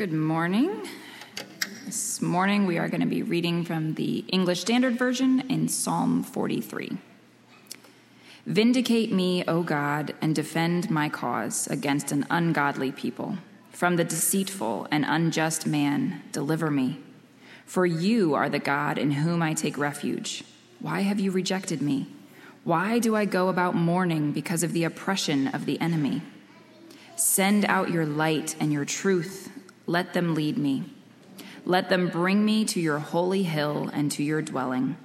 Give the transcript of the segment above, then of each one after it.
Good morning. This morning we are going to be reading from the English Standard Version in Psalm 43. Vindicate me, O God, and defend my cause against an ungodly people. From the deceitful and unjust man, deliver me. For you are the God in whom I take refuge. Why have you rejected me? Why do I go about mourning because of the oppression of the enemy? Send out your light and your truth. Let them lead me. Let them bring me to your holy hill and to your dwelling.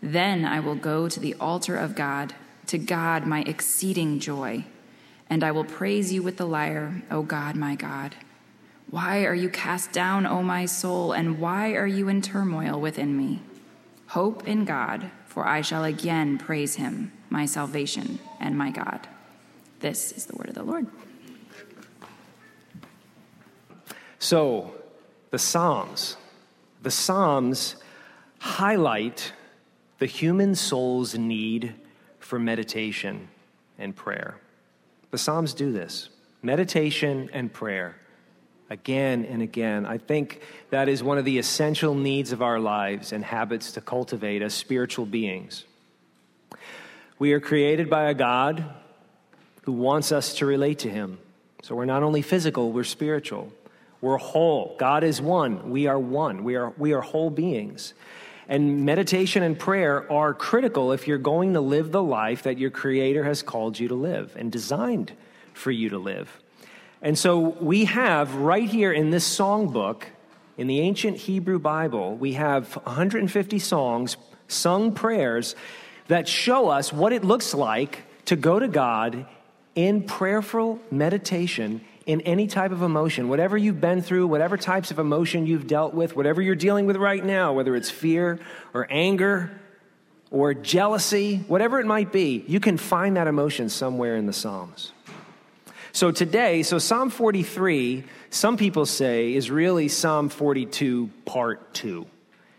Then I will go to the altar of God, to God my exceeding joy, and I will praise you with the lyre, O God my God. Why are you cast down, O my soul, and why are you in turmoil within me? Hope in God, for I shall again praise him, my salvation and my God. This is the word of the Lord. So, the Psalms. The Psalms highlight the human soul's need for meditation and prayer. The Psalms do this meditation and prayer again and again. I think that is one of the essential needs of our lives and habits to cultivate as spiritual beings. We are created by a God who wants us to relate to Him. So we're not only physical, we're spiritual. We're whole. God is one. We are one. We are, we are whole beings. And meditation and prayer are critical if you're going to live the life that your Creator has called you to live and designed for you to live. And so we have right here in this songbook, in the ancient Hebrew Bible, we have 150 songs, sung prayers that show us what it looks like to go to God in prayerful meditation in any type of emotion, whatever you've been through, whatever types of emotion you've dealt with, whatever you're dealing with right now, whether it's fear or anger or jealousy, whatever it might be, you can find that emotion somewhere in the Psalms. So today, so Psalm 43, some people say, is really Psalm 42, part 2.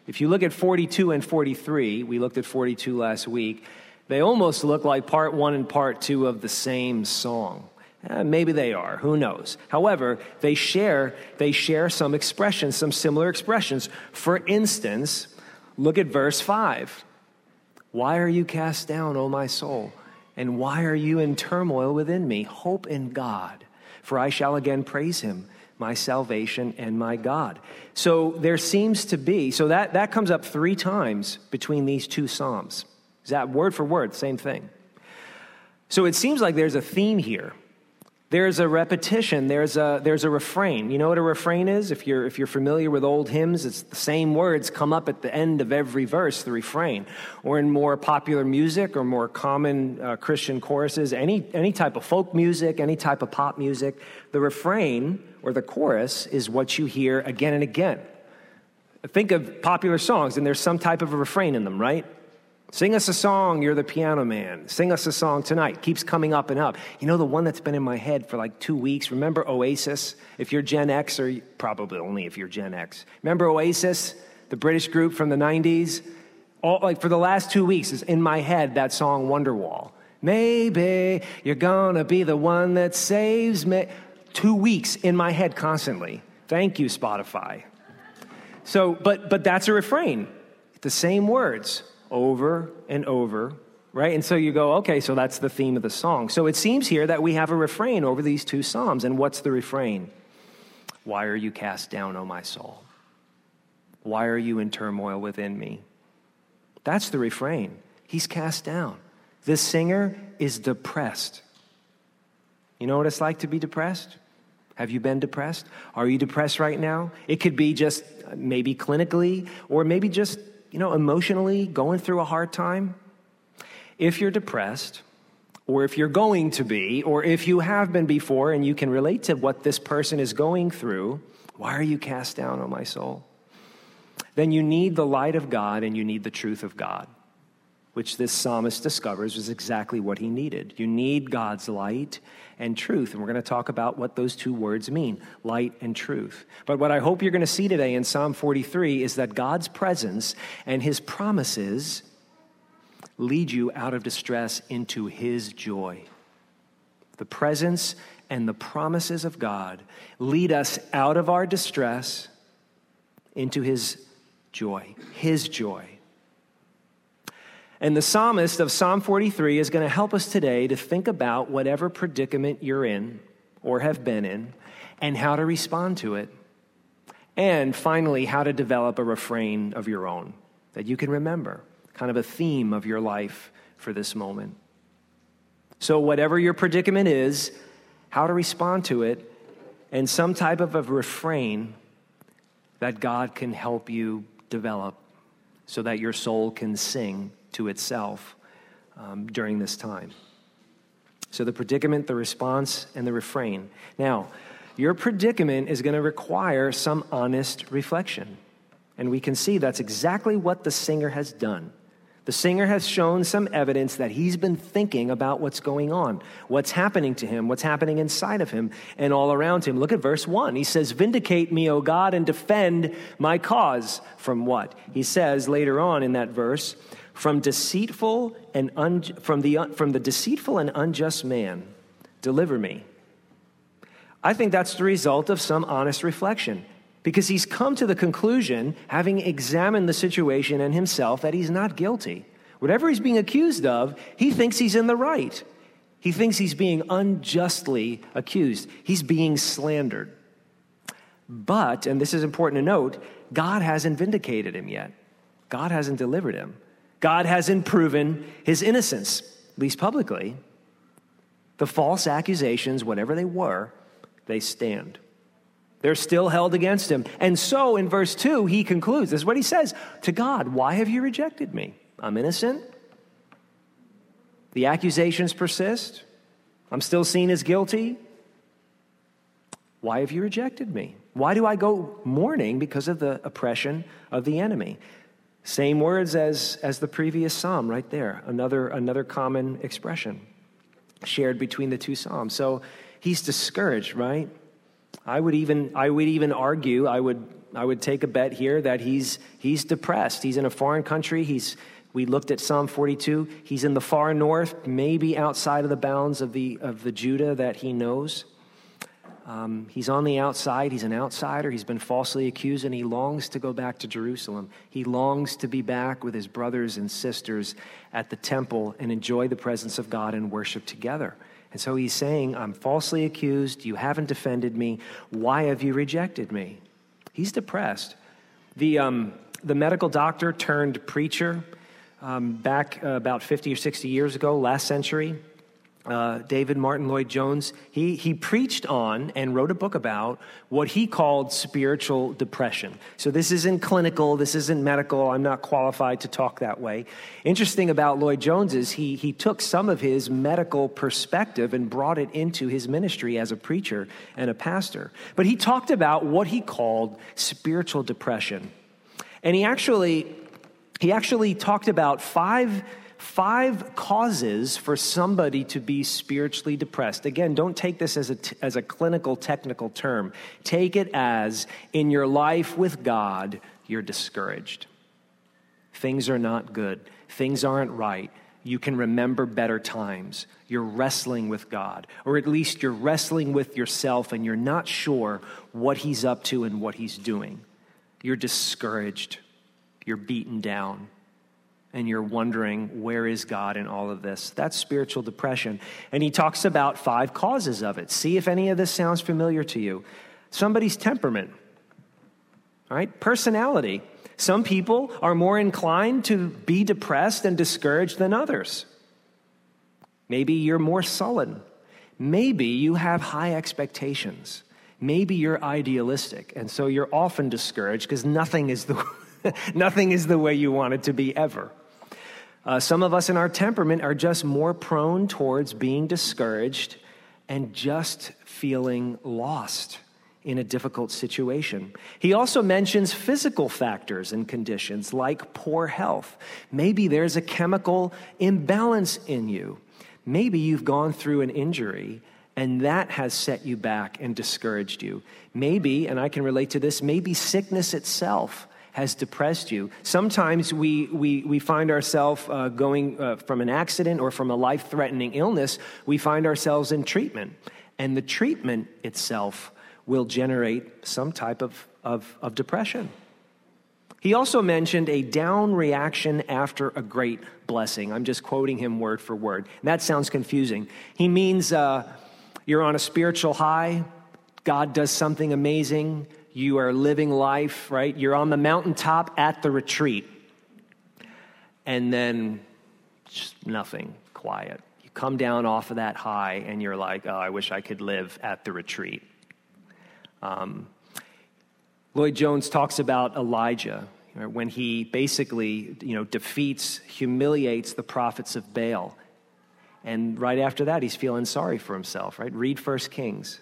If you look at 42 and 43, we looked at 42 last week, they almost look like part 1 and part 2 of the same song. Uh, maybe they are. Who knows? However, they share they share some expressions, some similar expressions. For instance, look at verse five. Why are you cast down, O my soul? And why are you in turmoil within me? Hope in God, for I shall again praise him, my salvation and my God. So there seems to be, so that, that comes up three times between these two Psalms. Is that word for word, same thing? So it seems like there's a theme here there's a repetition, there's a, there's a refrain. You know what a refrain is? If you're, if you're familiar with old hymns, it's the same words come up at the end of every verse, the refrain. Or in more popular music or more common uh, Christian choruses, any, any type of folk music, any type of pop music, the refrain or the chorus is what you hear again and again. Think of popular songs, and there's some type of a refrain in them, right? Sing us a song, you're the piano man. Sing us a song tonight. Keeps coming up and up. You know, the one that's been in my head for like two weeks, remember Oasis? If you're Gen X, or probably only if you're Gen X. Remember Oasis, the British group from the 90s? All, like for the last two weeks is in my head that song Wonderwall. Maybe you're gonna be the one that saves me. Two weeks in my head constantly. Thank you, Spotify. So, but but that's a refrain. The same words over and over, right? And so you go, okay, so that's the theme of the song. So it seems here that we have a refrain over these two Psalms. And what's the refrain? Why are you cast down, O my soul? Why are you in turmoil within me? That's the refrain. He's cast down. This singer is depressed. You know what it's like to be depressed? Have you been depressed? Are you depressed right now? It could be just uh, maybe clinically, or maybe just you know, emotionally going through a hard time, if you're depressed, or if you're going to be, or if you have been before and you can relate to what this person is going through, why are you cast down, on my soul? Then you need the light of God and you need the truth of God, which this psalmist discovers was exactly what he needed. You need God's light and truth. And we're going to talk about what those two words mean light and truth. But what I hope you're going to see today in Psalm 43 is that God's presence and his promises lead you out of distress into his joy. The presence and the promises of God lead us out of our distress into his joy, his joy. And the psalmist of Psalm 43 is going to help us today to think about whatever predicament you're in or have been in and how to respond to it. And finally, how to develop a refrain of your own that you can remember, kind of a theme of your life for this moment. So, whatever your predicament is, how to respond to it, and some type of a refrain that God can help you develop so that your soul can sing to itself um, during this time. So, the predicament, the response, and the refrain. Now, your predicament is going to require some honest reflection. And we can see that's exactly what the singer has done. The singer has shown some evidence that he's been thinking about what's going on, what's happening to him, what's happening inside of him and all around him. Look at verse 1. He says, Vindicate me, O God, and defend my cause. From what? He says later on in that verse, from deceitful and un- from the from the deceitful and unjust man deliver me i think that's the result of some honest reflection because he's come to the conclusion, having examined the situation and himself, that he's not guilty. Whatever he's being accused of, he thinks he's in the right. He thinks he's being unjustly accused, he's being slandered. But, and this is important to note, God hasn't vindicated him yet. God hasn't delivered him. God hasn't proven his innocence, at least publicly. The false accusations, whatever they were, they stand. They're still held against him. And so in verse 2, he concludes this is what he says to God, Why have you rejected me? I'm innocent. The accusations persist. I'm still seen as guilty. Why have you rejected me? Why do I go mourning because of the oppression of the enemy? Same words as, as the previous psalm, right there. Another, another common expression shared between the two psalms. So he's discouraged, right? I would even, I would even argue, I would, I would take a bet here that he's, he's depressed. He's in a foreign country. He's, we looked at Psalm 42. He's in the far north, maybe outside of the bounds of the, of the Judah that he knows. Um, he's on the outside. He's an outsider. He's been falsely accused, and he longs to go back to Jerusalem. He longs to be back with his brothers and sisters at the temple and enjoy the presence of God and worship together. And so he's saying, I'm falsely accused. You haven't defended me. Why have you rejected me? He's depressed. The, um, the medical doctor turned preacher um, back uh, about 50 or 60 years ago, last century, uh, David Martyn Lloyd Jones, he, he preached on and wrote a book about what he called spiritual depression. So, this isn't clinical, this isn't medical, I'm not qualified to talk that way. Interesting about Lloyd Jones is he, he took some of his medical perspective and brought it into his ministry as a preacher and a pastor. But he talked about what he called spiritual depression. And he actually, he actually talked about five five causes for somebody to be spiritually depressed. Again, don't take this as a, t- as a clinical, technical term. Take it as in your life with God, you're discouraged. Things are not good, things aren't right. You can remember better times. You're wrestling with God, or at least you're wrestling with yourself and you're not sure what He's up to and what He's doing. You're discouraged. You're beaten down and you're wondering, where is God in all of this? That's spiritual depression. And he talks about five causes of it. See if any of this sounds familiar to you. Somebody's temperament, right? Personality. Some people are more inclined to be depressed and discouraged than others. Maybe you're more sullen. Maybe you have high expectations. Maybe you're idealistic, and so you're often discouraged because nothing is the nothing is the way you want it to be ever. Uh, some of us in our temperament are just more prone towards being discouraged and just feeling lost in a difficult situation. He also mentions physical factors and conditions like poor health. Maybe there's a chemical imbalance in you. Maybe you've gone through an injury and that has set you back and discouraged you. Maybe, and I can relate to this, maybe sickness itself has depressed you. Sometimes we, we, we find ourselves uh, going uh, from an accident or from a life threatening illness, we find ourselves in treatment. And the treatment itself will generate some type of, of, of depression. He also mentioned a down reaction after a great blessing. I'm just quoting him word for word. And that sounds confusing. He means uh, you're on a spiritual high, God does something amazing, you are living life, right? You're on the mountaintop at the retreat. And then just nothing, quiet. You come down off of that high and you're like, oh, I wish I could live at the retreat. Um, Lloyd Jones talks about Elijah when he basically you know, defeats, humiliates the prophets of Baal. And right after that, he's feeling sorry for himself, right? Read First Kings.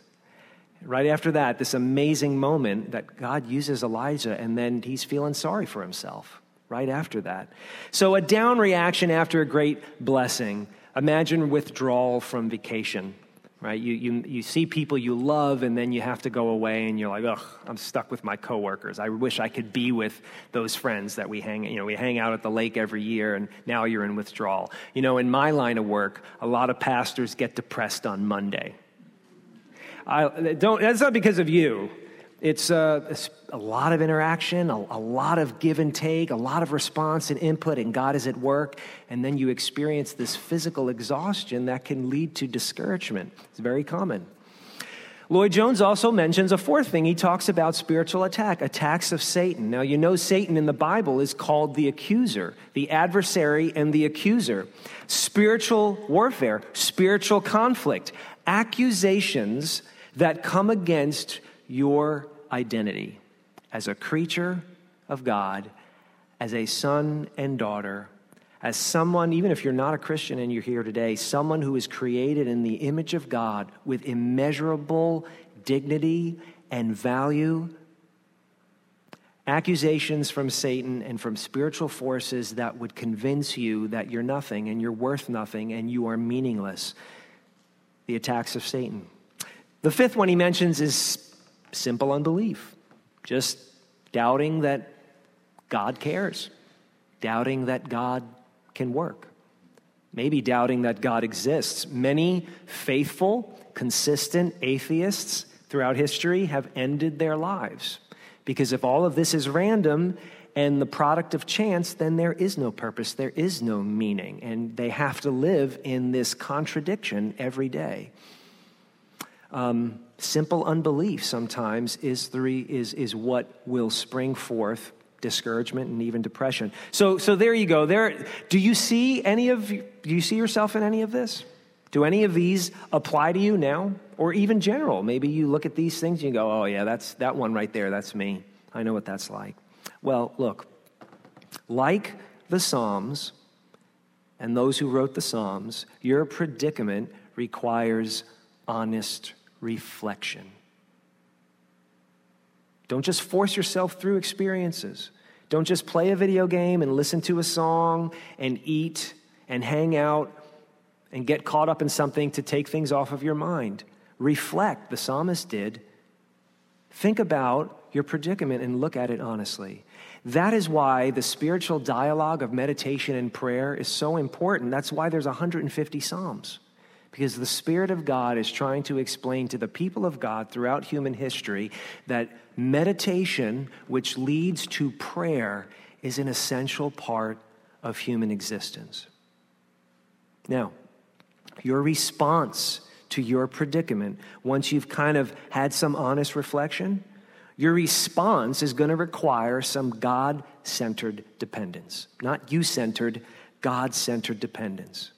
Right after that, this amazing moment that God uses Elijah, and then he's feeling sorry for himself right after that. So, a down reaction after a great blessing. Imagine withdrawal from vacation right? You, you, you see people you love, and then you have to go away, and you're like, ugh, I'm stuck with my coworkers. I wish I could be with those friends that we hang, you know, we hang out at the lake every year, and now you're in withdrawal. You know, in my line of work, a lot of pastors get depressed on Monday. I don't, that's not because of you. It's, uh, it's a lot of interaction, a, a, lot of give and take, a lot of response and input, and God is at work. And then you experience this physical exhaustion that can lead to discouragement. It's very common. Lloyd Jones also mentions a fourth thing. He talks about spiritual attack, attacks of Satan. Now, you know, Satan in the Bible is called the accuser, the adversary, and the accuser. Spiritual warfare, spiritual conflict, accusations that come against your identity as a creature of God, as a son and daughter, as someone, even if you're not a Christian and you're here today, someone who is created in the image of God with immeasurable dignity and value. Accusations from Satan and from spiritual forces that would convince you that you're nothing and you're worth nothing and you are meaningless. The attacks of Satan. The fifth one he mentions is simple unbelief, just doubting that God cares, doubting that God can work, maybe doubting that God exists. Many faithful, consistent atheists throughout history have ended their lives because if all of this is random and the product of chance, then there is no purpose, there is no meaning, and they have to live in this contradiction every day. Um, simple unbelief sometimes is, the re, is, is what will spring forth discouragement and even depression. So, so there you go. There, do you see any of do you see yourself in any of this? Do any of these apply to you now, or even general? Maybe you look at these things and you go, "Oh yeah, that's that one right there. That's me. I know what that's like." Well, look, like the Psalms and those who wrote the Psalms, your predicament requires honest reflection. Don't just force yourself through experiences. Don't just play a video game and listen to a song and eat and hang out and get caught up in something to take things off of your mind. Reflect, the psalmist did. Think about your predicament and look at it honestly. That is why the spiritual dialogue of meditation and prayer is so important. That's why there's 150 psalms because the Spirit of God is trying to explain to the people of God throughout human history that meditation, which leads to prayer, is an essential part of human existence. Now, your response to your predicament, once you've kind of had some honest reflection, your response is going to require some God centered dependence. Not you centered, God centered dependence.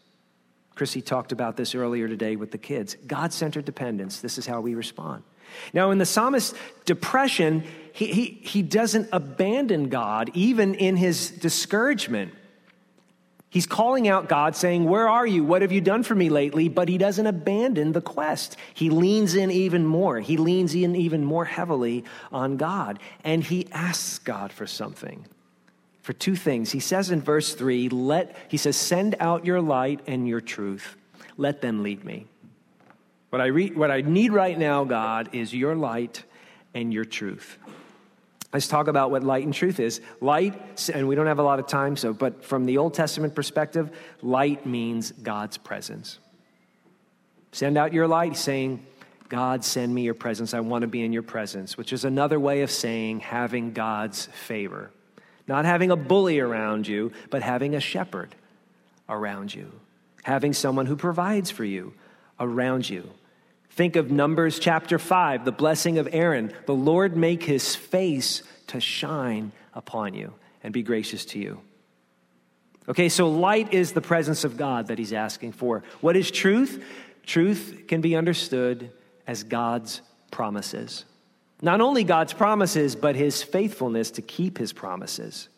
Chrissy talked about this earlier today with the kids. God centered dependence. This is how we respond. Now, in the psalmist's depression, he, he, he doesn't abandon God even in his discouragement. He's calling out God, saying, Where are you? What have you done for me lately? But he doesn't abandon the quest. He leans in even more. He leans in even more heavily on God. And he asks God for something for two things. He says in verse 3, let he says, "Send out your light and your truth. Let them lead me." What I re, what I need right now, God, is your light and your truth. Let's talk about what light and truth is. Light, and we don't have a lot of time, so but from the Old Testament perspective, light means God's presence. Send out your light, saying, God, send me your presence. I want to be in your presence, which is another way of saying having God's favor. Not having a bully around you, but having a shepherd around you, having someone who provides for you around you. Think of Numbers chapter 5, the blessing of Aaron. The Lord make his face to shine upon you and be gracious to you. Okay, so light is the presence of God that he's asking for. What is truth? Truth can be understood as God's promises. Not only God's promises, but his faithfulness to keep his promises.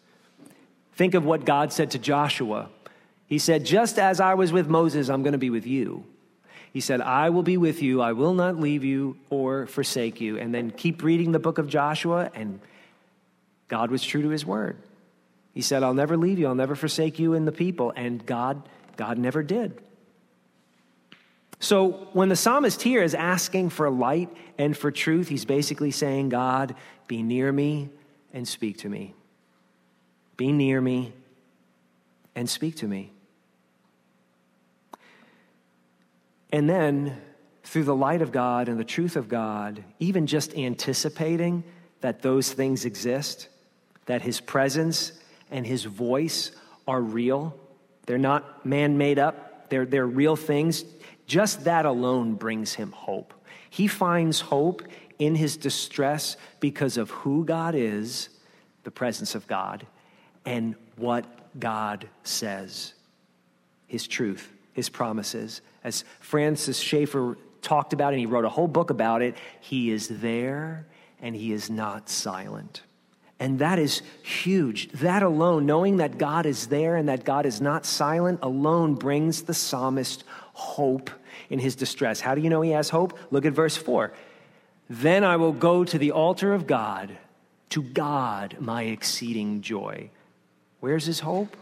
Think of what God said to Joshua. He said, Just as I was with Moses, I'm going to be with you. He said, I will be with you. I will not leave you or forsake you. And then keep reading the book of Joshua, and God was true to his word. He said, I'll never leave you. I'll never forsake you and the people. And God, God never did. So when the psalmist here is asking for light and for truth, he's basically saying, God, be near me and speak to me. Be near me and speak to me. And then, through the light of God and the truth of God, even just anticipating that those things exist, that his presence and his voice are real, they're not man made up, they're, they're real things just that alone brings him hope. He finds hope in his distress because of who God is, the presence of God, and what God says his truth, his promises. As Francis Schaeffer talked about, and he wrote a whole book about it, he is there and he is not silent. And that is huge. That alone, knowing that God is there and that God is not silent, alone brings the psalmist hope in his distress. How do you know he has hope? Look at verse 4. Then I will go to the altar of God, to God, my exceeding joy. Where's his hope?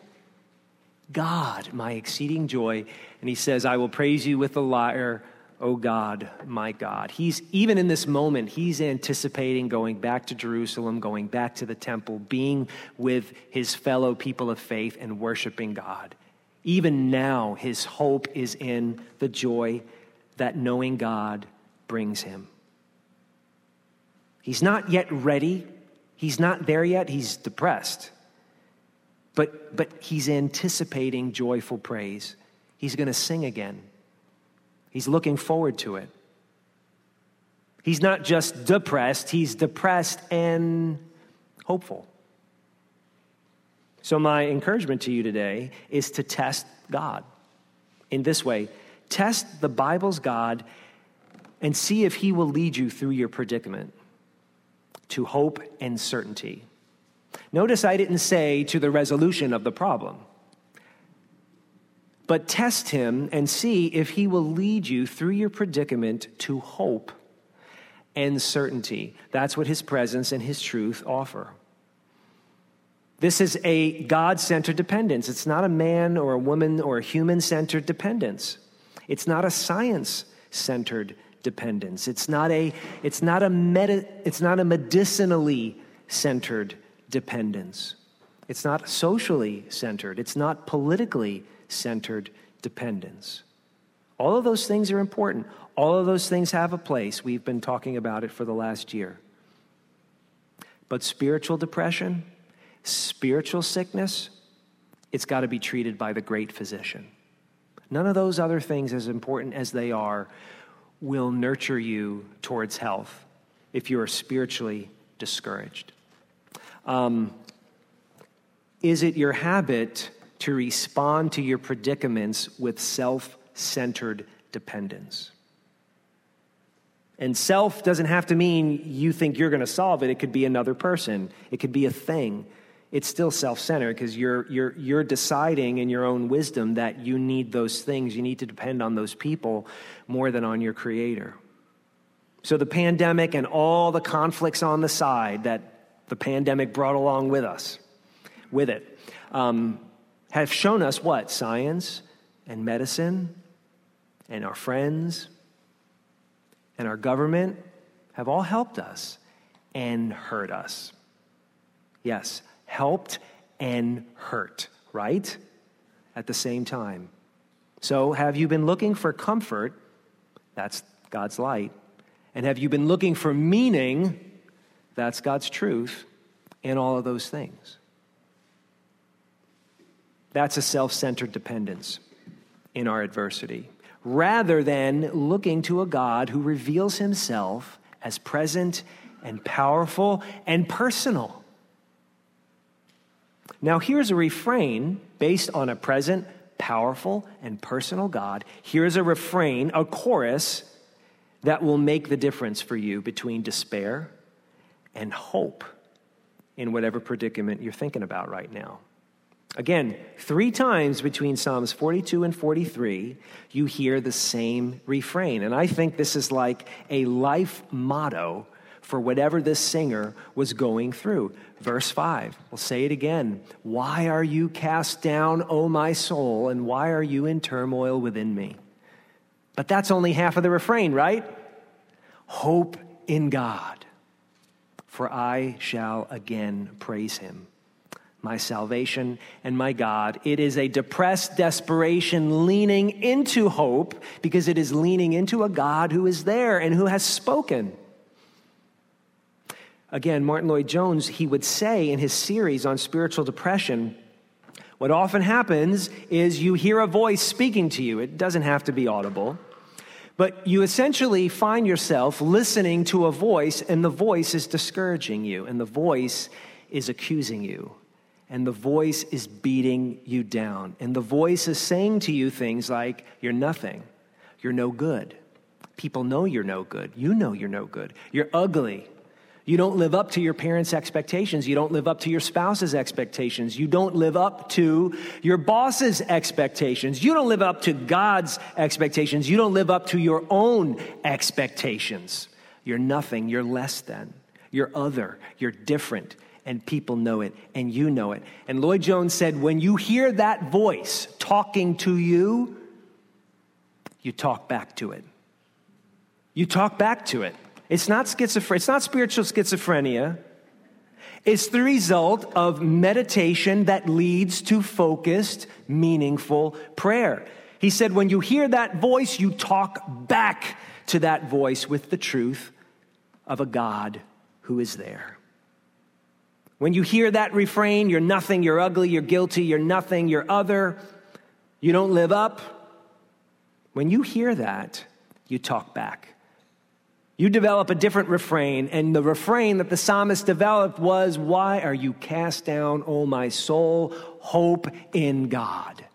God, my exceeding joy. And he says, I will praise you with the lyre, O God, my God. He's, even in this moment, he's anticipating going back to Jerusalem, going back to the temple, being with his fellow people of faith and worshiping God. Even now, his hope is in the joy that knowing God brings him. He's not yet ready. He's not there yet. He's depressed. But, but he's anticipating joyful praise. He's going to sing again. He's looking forward to it. He's not just depressed, he's depressed and hopeful. So, my encouragement to you today is to test God in this way test the Bible's God and see if He will lead you through your predicament to hope and certainty. Notice I didn't say to the resolution of the problem, but test Him and see if He will lead you through your predicament to hope and certainty. That's what His presence and His truth offer. This is a God centered dependence. It's not a man or a woman or a human centered dependence. It's not a science centered dependence. It's not a, it's not a, medi- it's not a medicinally centered dependence. It's not socially centered. It's not politically centered dependence. All of those things are important. All of those things have a place. We've been talking about it for the last year. But spiritual depression, Spiritual sickness, it's got to be treated by the great physician. None of those other things, as important as they are, will nurture you towards health if you are spiritually discouraged. Um, is it your habit to respond to your predicaments with self centered dependence? And self doesn't have to mean you think you're going to solve it. It could be another person, it could be a thing it's still self-centered because you're, you're, you're deciding in your own wisdom that you need those things you need to depend on those people more than on your creator so the pandemic and all the conflicts on the side that the pandemic brought along with us with it um, have shown us what science and medicine and our friends and our government have all helped us and hurt us yes helped and hurt, right? At the same time. So, have you been looking for comfort? That's God's light. And have you been looking for meaning? That's God's truth in all of those things. That's a self centered dependence in our adversity, rather than looking to a God who reveals himself as present and powerful and personal. Now, here's a refrain based on a present, powerful, and personal God. Here's a refrain, a chorus that will make the difference for you between despair and hope in whatever predicament you're thinking about right now. Again, three times between Psalms 42 and 43, you hear the same refrain. And I think this is like a life motto for whatever this singer was going through. Verse 5, we'll say it again. Why are you cast down, O my soul, and why are you in turmoil within me? But that's only half of the refrain, right? Hope in God, for I shall again praise him my salvation and my God. It is a depressed desperation leaning into hope because it is leaning into a God who is there and who has spoken. Again, Martyn Lloyd-Jones, he would say in his series on spiritual depression, what often happens is you hear a voice speaking to you. It doesn't have to be audible. But you essentially find yourself listening to a voice, and the voice is discouraging you, and the voice is accusing you and the voice is beating you down. And the voice is saying to you things like, You're nothing, you're no good. People know you're no good. You know you're no good. You're ugly. You don't live up to your parents' expectations. You don't live up to your spouse's expectations. You don't live up to your boss's expectations. You don't live up to God's expectations. You don't live up to your own expectations. You're nothing. You're less than. You're other. You're different and people know it, and you know it. And Lloyd-Jones said, when you hear that voice talking to you, you talk back to it. You talk back to it. It's not schizophrenia, it's not spiritual schizophrenia. It's the result of meditation that leads to focused, meaningful prayer. He said, when you hear that voice, you talk back to that voice with the truth of a God who is there. When you hear that refrain, you're nothing, you're ugly, you're guilty, you're nothing, you're other, you don't live up. When you hear that, you talk back. You develop a different refrain, and the refrain that the psalmist developed was, Why are you cast down, O my soul? Hope in God.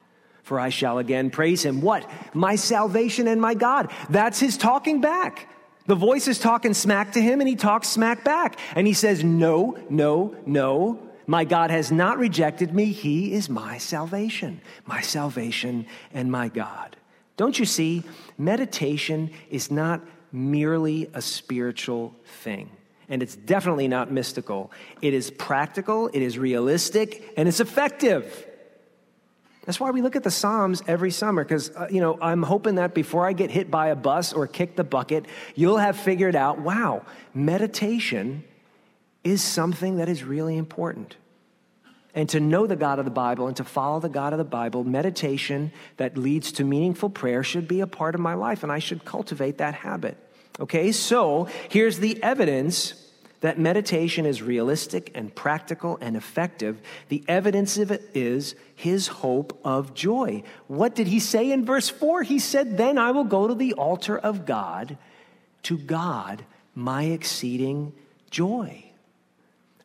For I shall again praise him. What? My salvation and my God. That's his talking back. The voice is talking smack to him and he talks smack back. And he says, No, no, no. My God has not rejected me. He is my salvation, my salvation and my God. Don't you see? Meditation is not merely a spiritual thing. And it's definitely not mystical. It is practical, it is realistic, and it's effective. That's why we look at the Psalms every summer, because, uh, you know, I'm hoping that before I get hit by a bus or kick the bucket, you'll have figured out wow, meditation is something that is really important. And to know the God of the Bible and to follow the God of the Bible, meditation that leads to meaningful prayer should be a part of my life, and I should cultivate that habit. Okay, so here's the evidence that meditation is realistic and practical and effective, the evidence of it is his hope of joy. What did he say in verse 4? He said, Then I will go to the altar of God, to God, my exceeding joy.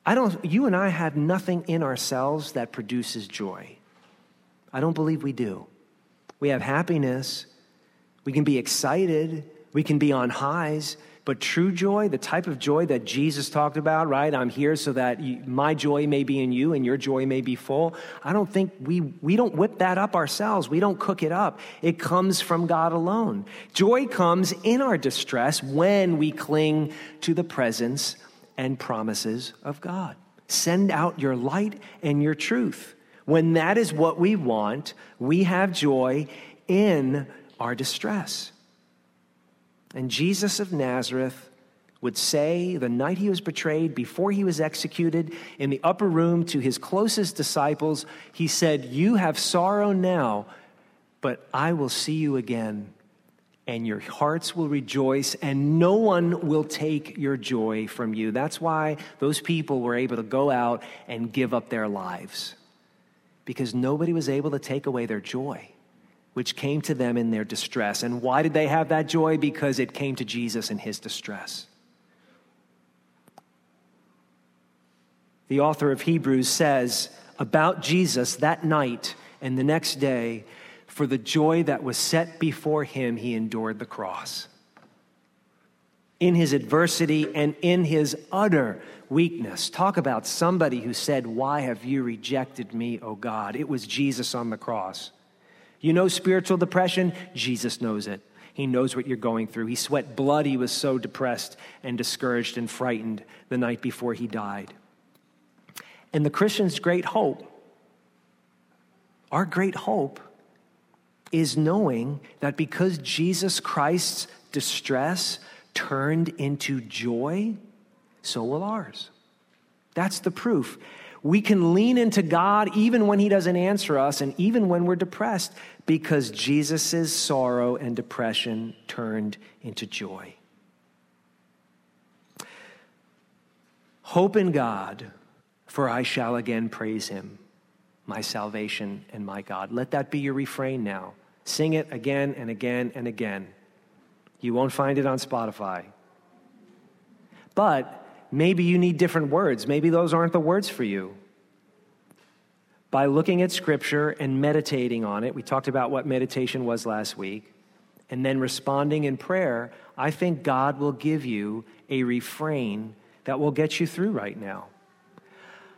I don't, you and I have nothing in ourselves that produces joy. I don't believe we do. We have happiness, we can be excited, we can be on highs, but true joy, the type of joy that Jesus talked about, right? I'm here so that you, my joy may be in you and your joy may be full. I don't think we, we don't whip that up ourselves. We don't cook it up. It comes from God alone. Joy comes in our distress when we cling to the presence and promises of God. Send out your light and your truth. When that is what we want, we have joy in our distress. And Jesus of Nazareth would say the night he was betrayed, before he was executed, in the upper room to his closest disciples, he said, You have sorrow now, but I will see you again, and your hearts will rejoice, and no one will take your joy from you. That's why those people were able to go out and give up their lives, because nobody was able to take away their joy, which came to them in their distress. And why did they have that joy? Because it came to Jesus in his distress. The author of Hebrews says about Jesus that night and the next day, for the joy that was set before him, he endured the cross. In his adversity and in his utter weakness. Talk about somebody who said, Why have you rejected me, O God? It was Jesus on the cross. You know spiritual depression? Jesus knows it. He knows what you're going through. He sweat blood. He was so depressed and discouraged and frightened the night before he died. And the Christian's great hope, our great hope, is knowing that because Jesus Christ's distress turned into joy, so will ours. That's the proof. We can lean into God even when He doesn't answer us and even when we're depressed because Jesus' sorrow and depression turned into joy. Hope in God, for I shall again praise Him my salvation and my God. Let that be your refrain now. Sing it again and again and again. You won't find it on Spotify. But maybe you need different words. Maybe those aren't the words for you. By looking at Scripture and meditating on it, we talked about what meditation was last week, and then responding in prayer, I think God will give you a refrain that will get you through right now.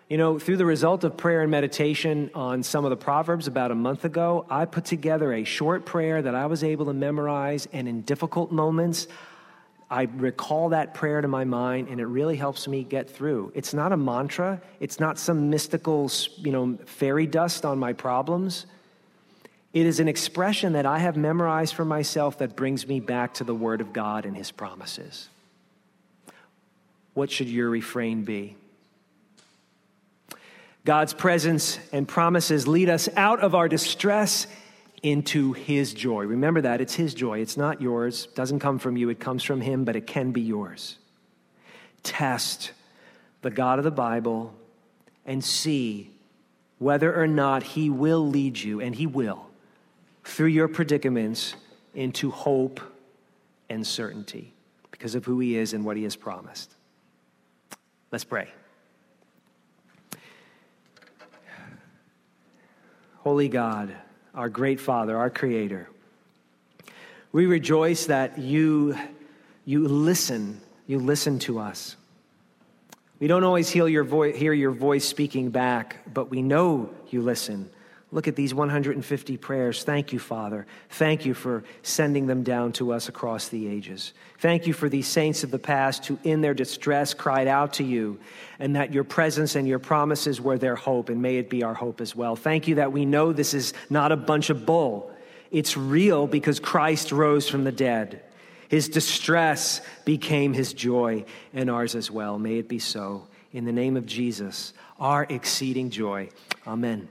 You know, through the result of prayer and meditation on some of the Proverbs about a month ago, I put together a short prayer that I was able to memorize, and in difficult moments, I recall that prayer to my mind, and it really helps me get through. It's not a mantra, it's not some mystical, you know, fairy dust on my problems. It is an expression that I have memorized for myself that brings me back to the Word of God and His promises. What should your refrain be? God's presence and promises lead us out of our distress into his joy. Remember that it's his joy. It's not yours. It doesn't come from you. It comes from him, but it can be yours. Test the God of the Bible and see whether or not he will lead you and he will through your predicaments into hope and certainty because of who he is and what he has promised. Let's pray. Holy God, our great Father, our Creator, we rejoice that you, you listen, you listen to us. We don't always hear your, vo- hear your voice speaking back, but we know you listen. Look at these 150 prayers. Thank you, Father. Thank you for sending them down to us across the ages. Thank you for these saints of the past who, in their distress, cried out to you, and that your presence and your promises were their hope, and may it be our hope as well. Thank you that we know this is not a bunch of bull. It's real because Christ rose from the dead. His distress became his joy, and ours as well. May it be so. In the name of Jesus, our exceeding joy. Amen.